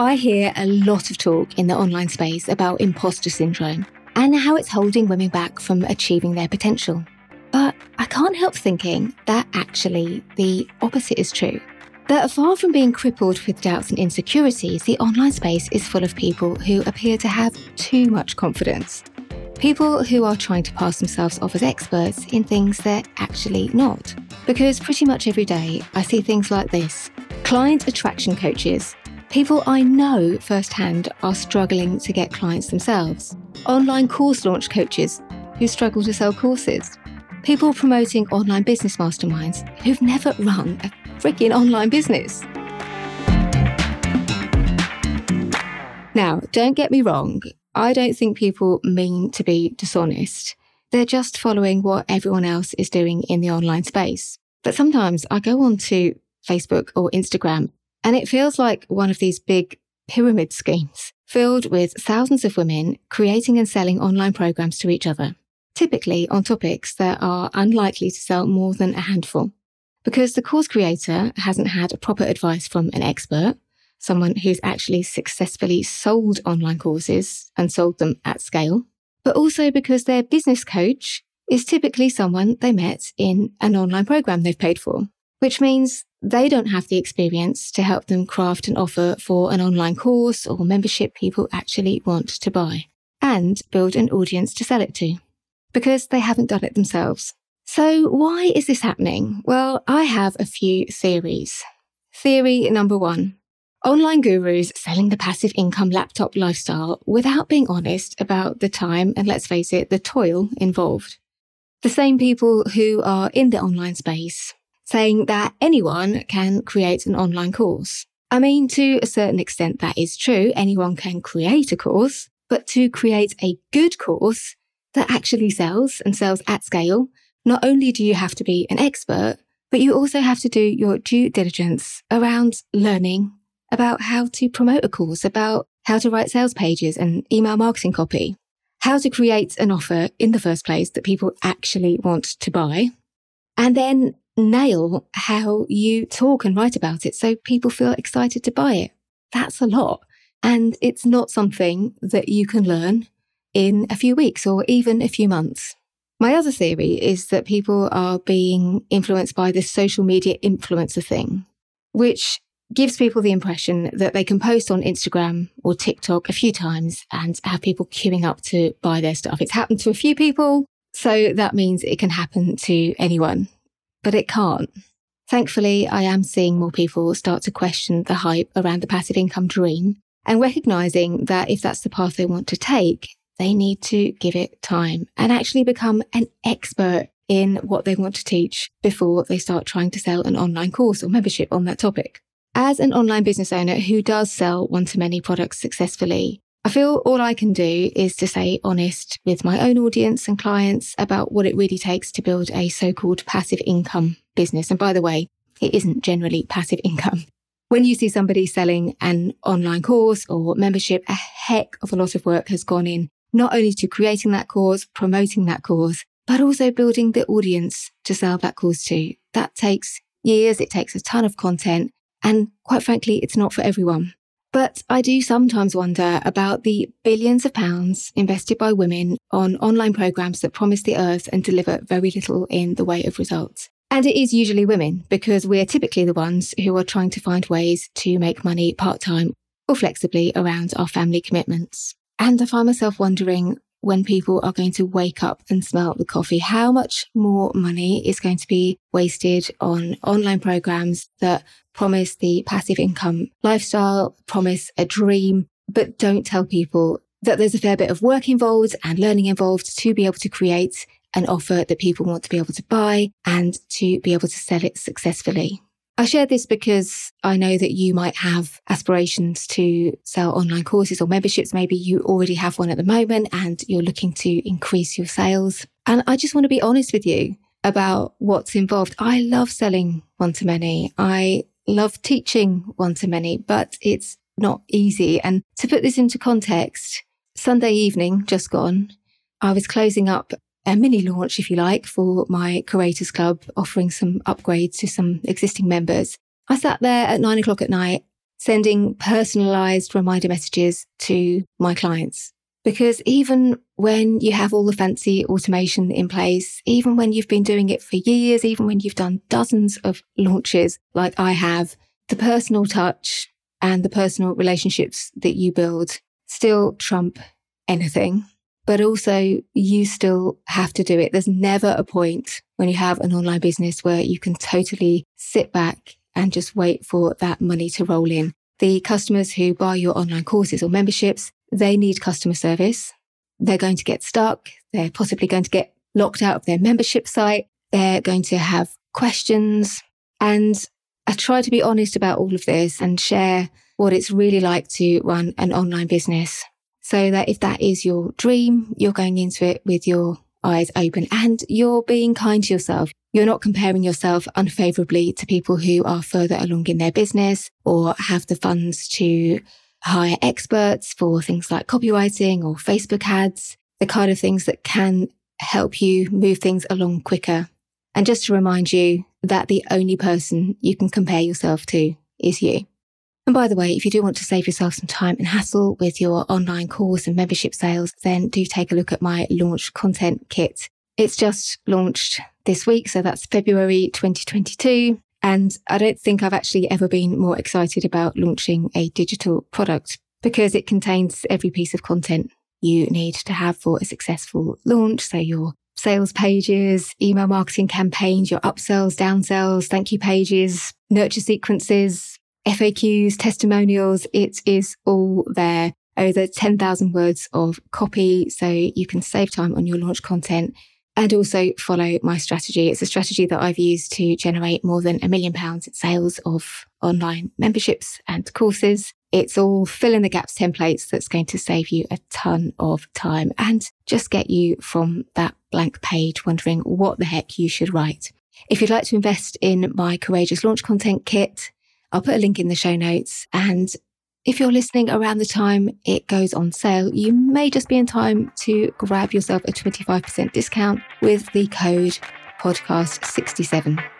I hear a lot of talk in the online space about imposter syndrome and how it's holding women back from achieving their potential. But I can't help thinking that actually the opposite is true. That far from being crippled with doubts and insecurities, the online space is full of people who appear to have too much confidence. People who are trying to pass themselves off as experts in things they're actually not. Because pretty much every day I see things like this client attraction coaches People I know firsthand are struggling to get clients themselves. Online course launch coaches who struggle to sell courses. People promoting online business masterminds who've never run a freaking online business. Now, don't get me wrong, I don't think people mean to be dishonest. They're just following what everyone else is doing in the online space. But sometimes I go on to Facebook or Instagram and it feels like one of these big pyramid schemes filled with thousands of women creating and selling online programs to each other, typically on topics that are unlikely to sell more than a handful. Because the course creator hasn't had proper advice from an expert, someone who's actually successfully sold online courses and sold them at scale, but also because their business coach is typically someone they met in an online program they've paid for, which means they don't have the experience to help them craft an offer for an online course or membership people actually want to buy and build an audience to sell it to because they haven't done it themselves. So, why is this happening? Well, I have a few theories. Theory number one online gurus selling the passive income laptop lifestyle without being honest about the time and, let's face it, the toil involved. The same people who are in the online space saying that anyone can create an online course. I mean, to a certain extent, that is true. Anyone can create a course, but to create a good course that actually sells and sells at scale, not only do you have to be an expert, but you also have to do your due diligence around learning about how to promote a course, about how to write sales pages and email marketing copy, how to create an offer in the first place that people actually want to buy, and then nail how you talk and write about it so people feel excited to buy it. That's a lot. And it's not something that you can learn in a few weeks or even a few months. My other theory is that people are being influenced by this social media influencer thing, which gives people the impression that they can post on Instagram or TikTok a few times and have people queuing up to buy their stuff. It's happened to a few people. So that means it can happen to anyone but it can't. Thankfully, I am seeing more people start to question the hype around the passive income dream and recognizing that if that's the path they want to take, they need to give it time and actually become an expert in what they want to teach before they start trying to sell an online course or membership on that topic. As an online business owner who does sell one to many products successfully, feel all I can do is to stay honest with my own audience and clients about what it really takes to build a so called passive income business. And by the way, it isn't generally passive income. When you see somebody selling an online course or membership, a heck of a lot of work has gone in, not only to creating that course, promoting that course, but also building the audience to sell that course to. That takes years. It takes a ton of content. And quite frankly, it's not for everyone. But I do sometimes wonder about the billions of pounds invested by women on online programs that promise the earth and deliver very little in the way of results. And it is usually women because we're typically the ones who are trying to find ways to make money part time or flexibly around our family commitments. And I find myself wondering when people are going to wake up and smell the coffee, how much more money is going to be wasted on online programs that promise the passive income lifestyle, promise a dream, but don't tell people that there's a fair bit of work involved and learning involved to be able to create an offer that people want to be able to buy and to be able to sell it successfully. I share this because I know that you might have aspirations to sell online courses or memberships. Maybe you already have one at the moment and you're looking to increase your sales. And I just want to be honest with you about what's involved. I love selling one to many. I love teaching one to many, but it's not easy. And to put this into context, Sunday evening just gone, I was closing up a mini launch, if you like, for my Curators Club, offering some upgrades to some existing members. I sat there at nine o'clock at night sending personalized reminder messages to my clients. Because even when you have all the fancy automation in place, even when you've been doing it for years, even when you've done dozens of launches like I have, the personal touch and the personal relationships that you build still trump anything. But also, you still have to do it. There's never a point when you have an online business where you can totally sit back and just wait for that money to roll in. The customers who buy your online courses or memberships, they need customer service. They're going to get stuck. They're possibly going to get locked out of their membership site. They're going to have questions. And I try to be honest about all of this and share what it's really like to run an online business so that if that is your dream, you're going into it with your eyes open and you're being kind to yourself. You're not comparing yourself unfavorably to people who are further along in their business or have the funds to hire experts for things like copywriting or Facebook ads, the kind of things that can help you move things along quicker. And just to remind you that the only person you can compare yourself to is you. And by the way, if you do want to save yourself some time and hassle with your online course and membership sales, then do take a look at my launch content kit. It's just launched this week, so that's February 2022. And I don't think I've actually ever been more excited about launching a digital product because it contains every piece of content you need to have for a successful launch. So your sales pages, email marketing campaigns, your upsells, downsells, thank you pages, nurture sequences, FAQs, testimonials. It is all there. Over 10,000 words of copy. So you can save time on your launch content and also follow my strategy. It's a strategy that I've used to generate more than a million pounds in sales of online memberships and courses. It's all fill in the gaps templates that's going to save you a ton of time and just get you from that blank page wondering what the heck you should write. If you'd like to invest in my Courageous Launch Content Kit, I'll put a link in the show notes. And if you're listening around the time it goes on sale, you may just be in time to grab yourself a 25% discount with the code podcast67.